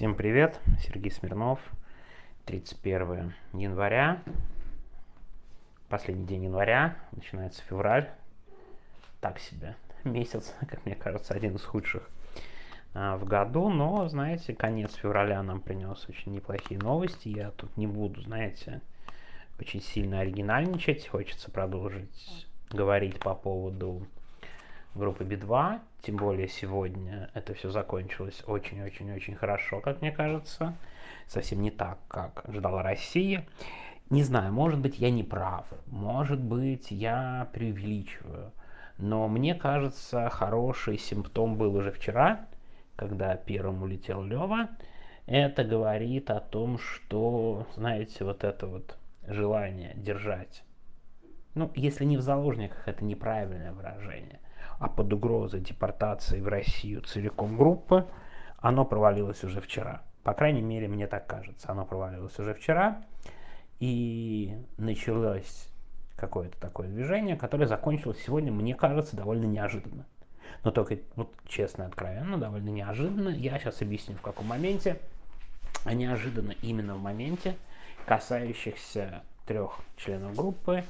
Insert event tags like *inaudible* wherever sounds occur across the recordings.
Всем привет, Сергей Смирнов, 31 января, последний день января, начинается февраль, так себе месяц, *laughs* как мне кажется, один из худших а, в году, но, знаете, конец февраля нам принес очень неплохие новости, я тут не буду, знаете, очень сильно оригинальничать, хочется продолжить говорить по поводу группы B2, тем более сегодня это все закончилось очень-очень-очень хорошо, как мне кажется. Совсем не так, как ждала Россия. Не знаю, может быть, я не прав, может быть, я преувеличиваю. Но мне кажется, хороший симптом был уже вчера, когда первым улетел Лева. Это говорит о том, что, знаете, вот это вот желание держать. Ну, если не в заложниках, это неправильное выражение а под угрозой депортации в Россию целиком группы, оно провалилось уже вчера. По крайней мере, мне так кажется. Оно провалилось уже вчера. И началось какое-то такое движение, которое закончилось сегодня, мне кажется, довольно неожиданно. Но только, вот честно и откровенно, довольно неожиданно. Я сейчас объясню, в каком моменте. А неожиданно именно в моменте, касающихся трех членов группы,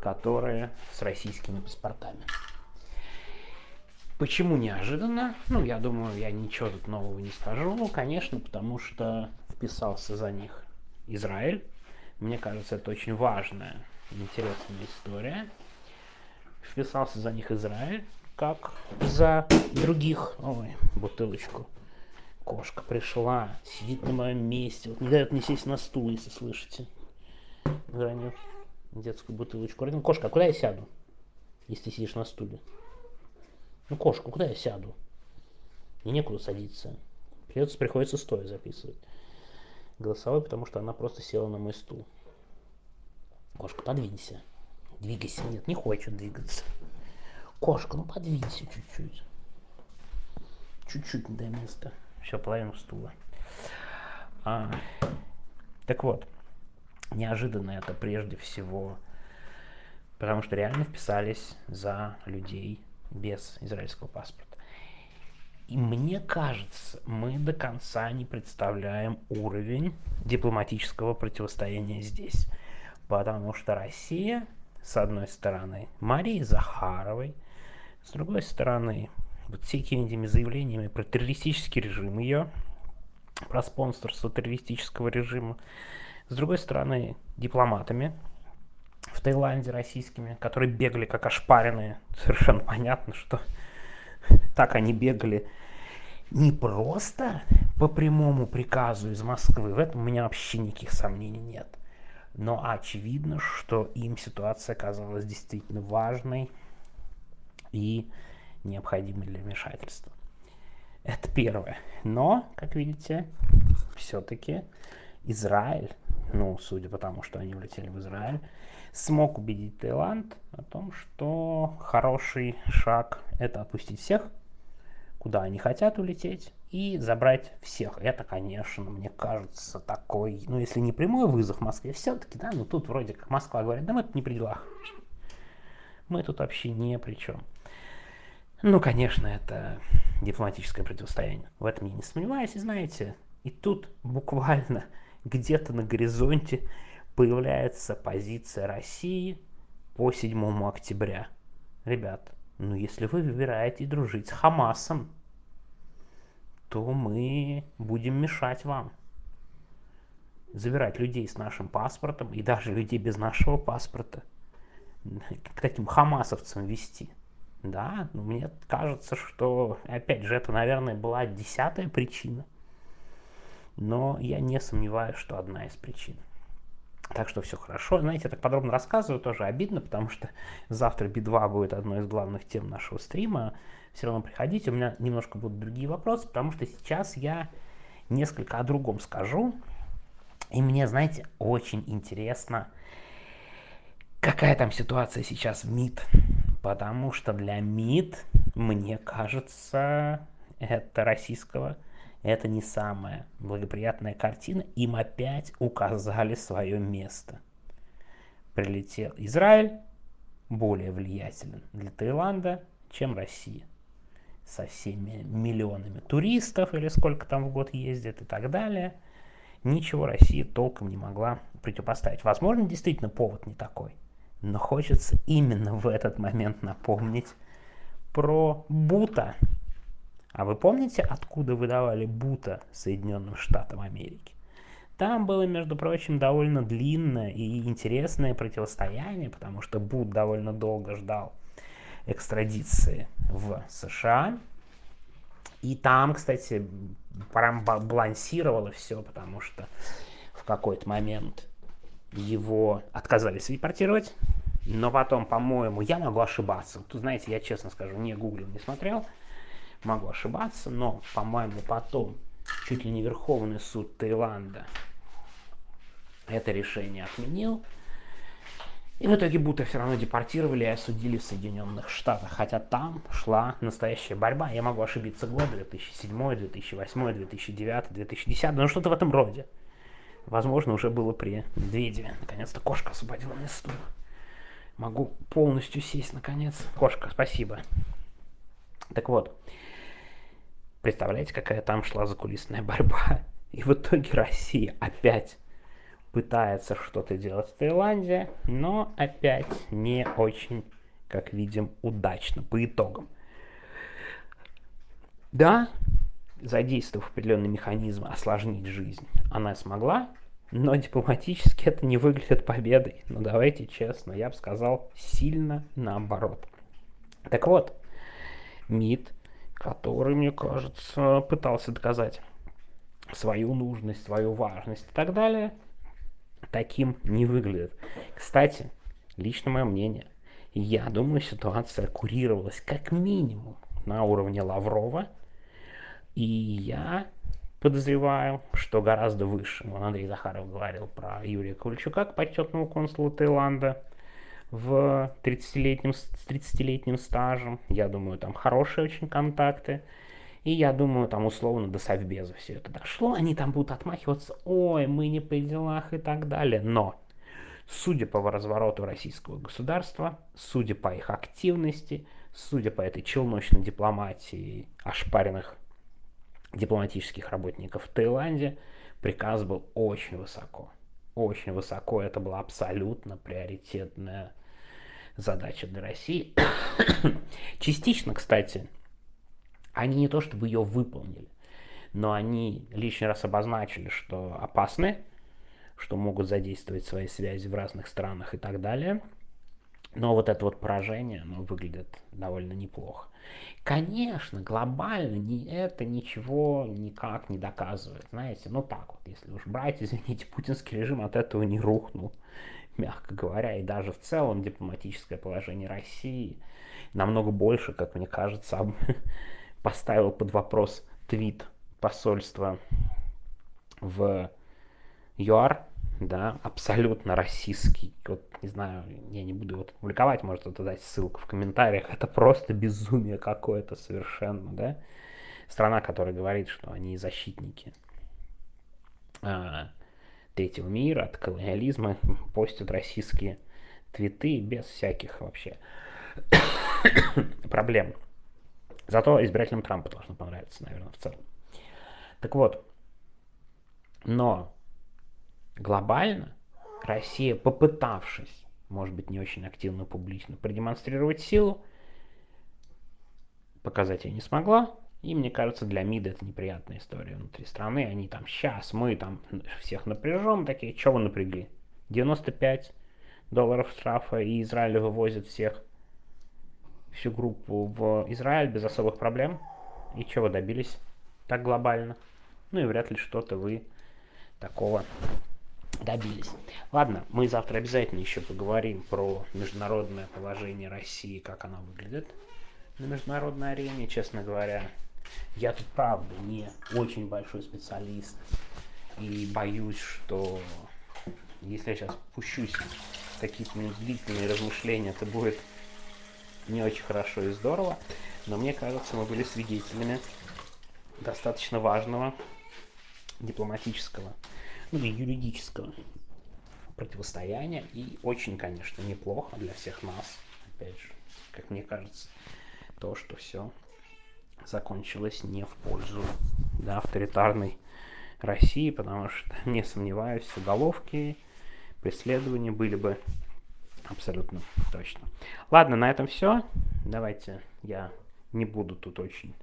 которые с российскими паспортами. Почему неожиданно? Ну, я думаю, я ничего тут нового не скажу. Конечно, потому что вписался за них Израиль. Мне кажется, это очень важная, интересная история. Вписался за них Израиль, как за других. Ой, бутылочку. Кошка пришла, сидит на моем месте. Вот не дает мне сесть на стул, если слышите. Граню детскую бутылочку. Кошка, а куда я сяду, если ты сидишь на стуле? Ну, кошка, куда я сяду? Мне некуда садиться. Придется, приходится стоя записывать. Голосовой, потому что она просто села на мой стул. Кошка, подвинься. Двигайся. Нет, не хочет двигаться. Кошка, ну подвинься чуть-чуть. Чуть-чуть не дай места. Все, половину стула. А, так вот, неожиданно это прежде всего, потому что реально вписались за людей без израильского паспорта. И мне кажется, мы до конца не представляем уровень дипломатического противостояния здесь. Потому что Россия, с одной стороны, Марии Захаровой, с другой стороны, вот всякими этими заявлениями про террористический режим ее, про спонсорство террористического режима, с другой стороны, дипломатами, в Таиланде российскими, которые бегали как ошпаренные. Совершенно понятно, что *laughs* так они бегали не просто по прямому приказу из Москвы, в этом у меня вообще никаких сомнений нет. Но очевидно, что им ситуация оказалась действительно важной и необходимой для вмешательства. Это первое. Но, как видите, все-таки Израиль, ну, судя по тому, что они улетели в Израиль, смог убедить Таиланд о том, что хороший шаг это отпустить всех, куда они хотят улететь, и забрать всех. Это, конечно, мне кажется, такой, ну, если не прямой вызов Москве, все-таки, да, ну, тут вроде как Москва говорит, да мы тут не при делах. Мы тут вообще не при чем. Ну, конечно, это дипломатическое противостояние. В этом я не сомневаюсь. И знаете, и тут буквально где-то на горизонте появляется позиция России по 7 октября. Ребят, ну если вы выбираете дружить с Хамасом, то мы будем мешать вам забирать людей с нашим паспортом и даже людей без нашего паспорта к таким хамасовцам вести. Да, но мне кажется, что, опять же, это, наверное, была десятая причина. Но я не сомневаюсь, что одна из причин. Так что все хорошо. Знаете, я так подробно рассказываю, тоже обидно, потому что *laughs* завтра Би-2 будет одной из главных тем нашего стрима. Все равно приходите, у меня немножко будут другие вопросы, потому что сейчас я несколько о другом скажу. И мне, знаете, очень интересно, какая там ситуация сейчас в МИД. Потому что для МИД, мне кажется, это российского это не самая благоприятная картина. Им опять указали свое место. Прилетел Израиль, более влиятелен для Таиланда, чем Россия. со всеми миллионами туристов или сколько там в год ездит и так далее, ничего Россия толком не могла противопоставить. Возможно, действительно повод не такой, но хочется именно в этот момент напомнить про Бута. А вы помните, откуда выдавали Бута Соединенным Штатам Америки? Там было, между прочим, довольно длинное и интересное противостояние, потому что Бут довольно долго ждал экстрадиции в США. И там, кстати, прям балансировало все, потому что в какой-то момент его отказались репортировать, но потом, по-моему, я могу ошибаться. Тут, знаете, я честно скажу, не гуглил, не смотрел, могу ошибаться, но, по-моему, потом чуть ли не Верховный суд Таиланда это решение отменил. И в итоге Бута все равно депортировали и осудили в Соединенных Штатах. Хотя там шла настоящая борьба. Я могу ошибиться года 2007, 2008, 2009, 2010, ну что-то в этом роде. Возможно, уже было при Медведеве. Наконец-то кошка освободила мне стул. Могу полностью сесть, наконец. Кошка, спасибо. Так вот, представляете, какая там шла закулисная борьба. И в итоге Россия опять пытается что-то делать в Таиланде, но опять не очень, как видим, удачно по итогам. Да, задействовав определенные механизмы осложнить жизнь, она смогла, но дипломатически это не выглядит победой. Но ну, давайте честно, я бы сказал, сильно наоборот. Так вот, МИД, который, мне кажется, пытался доказать свою нужность, свою важность и так далее, таким не выглядит. Кстати, лично мое мнение, я думаю, ситуация курировалась как минимум на уровне Лаврова, и я подозреваю, что гораздо выше. Вон Андрей Захаров говорил про Юрия Ковальчука, почетного консула Таиланда в 30-летнем, с 30-летним стажем. Я думаю, там хорошие очень контакты. И я думаю, там условно до Совбеза все это дошло. Они там будут отмахиваться, ой, мы не при делах и так далее. Но, судя по развороту российского государства, судя по их активности, судя по этой челночной дипломатии ошпаренных дипломатических работников в Таиланде, приказ был очень высоко. Очень высоко. Это была абсолютно приоритетная задача для России. *coughs* Частично, кстати, они не то чтобы ее выполнили, но они лишний раз обозначили, что опасны, что могут задействовать свои связи в разных странах и так далее. Но вот это вот поражение, оно выглядит довольно неплохо. Конечно, глобально не, это ничего никак не доказывает. Знаете, ну так вот, если уж брать, извините, путинский режим от этого не рухнул, мягко говоря. И даже в целом дипломатическое положение России намного больше, как мне кажется, *laughs* поставил под вопрос твит посольства в ЮАР, да, абсолютно российский. Вот, не знаю, я не буду его публиковать, может кто-то дать ссылку в комментариях. Это просто безумие какое-то совершенно, да. Страна, которая говорит, что они защитники а, третьего мира, от колониализма, постят российские твиты без всяких вообще проблем. Зато избирателям Трампа должно понравиться, наверное, в целом. Так вот, но глобально Россия, попытавшись, может быть, не очень активно, публично продемонстрировать силу, показать ее не смогла. И мне кажется, для МИДа это неприятная история внутри страны. Они там, сейчас мы там всех напряжем, такие, что вы напрягли? 95 долларов штрафа, и Израиль вывозит всех всю группу в Израиль без особых проблем. И чего добились так глобально? Ну и вряд ли что-то вы такого добились. Ладно, мы завтра обязательно еще поговорим про международное положение России, как оно выглядит на международной арене, честно говоря. Я тут правда не очень большой специалист и боюсь, что если я сейчас пущусь в какие-то длительные размышления, это будет не очень хорошо и здорово, но мне кажется, мы были свидетелями достаточно важного дипломатического, ну и юридического противостояния, и очень, конечно, неплохо для всех нас, опять же, как мне кажется, то, что все закончилось не в пользу да, авторитарной России, потому что, *laughs* не сомневаюсь, уголовки, преследования были бы абсолютно точно. Ладно, на этом все. Давайте я не буду тут очень,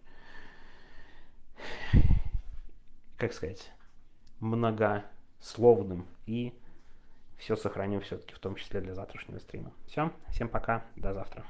как сказать, многословным и все сохраню все-таки, в том числе для завтрашнего стрима. Все, всем пока, до завтра.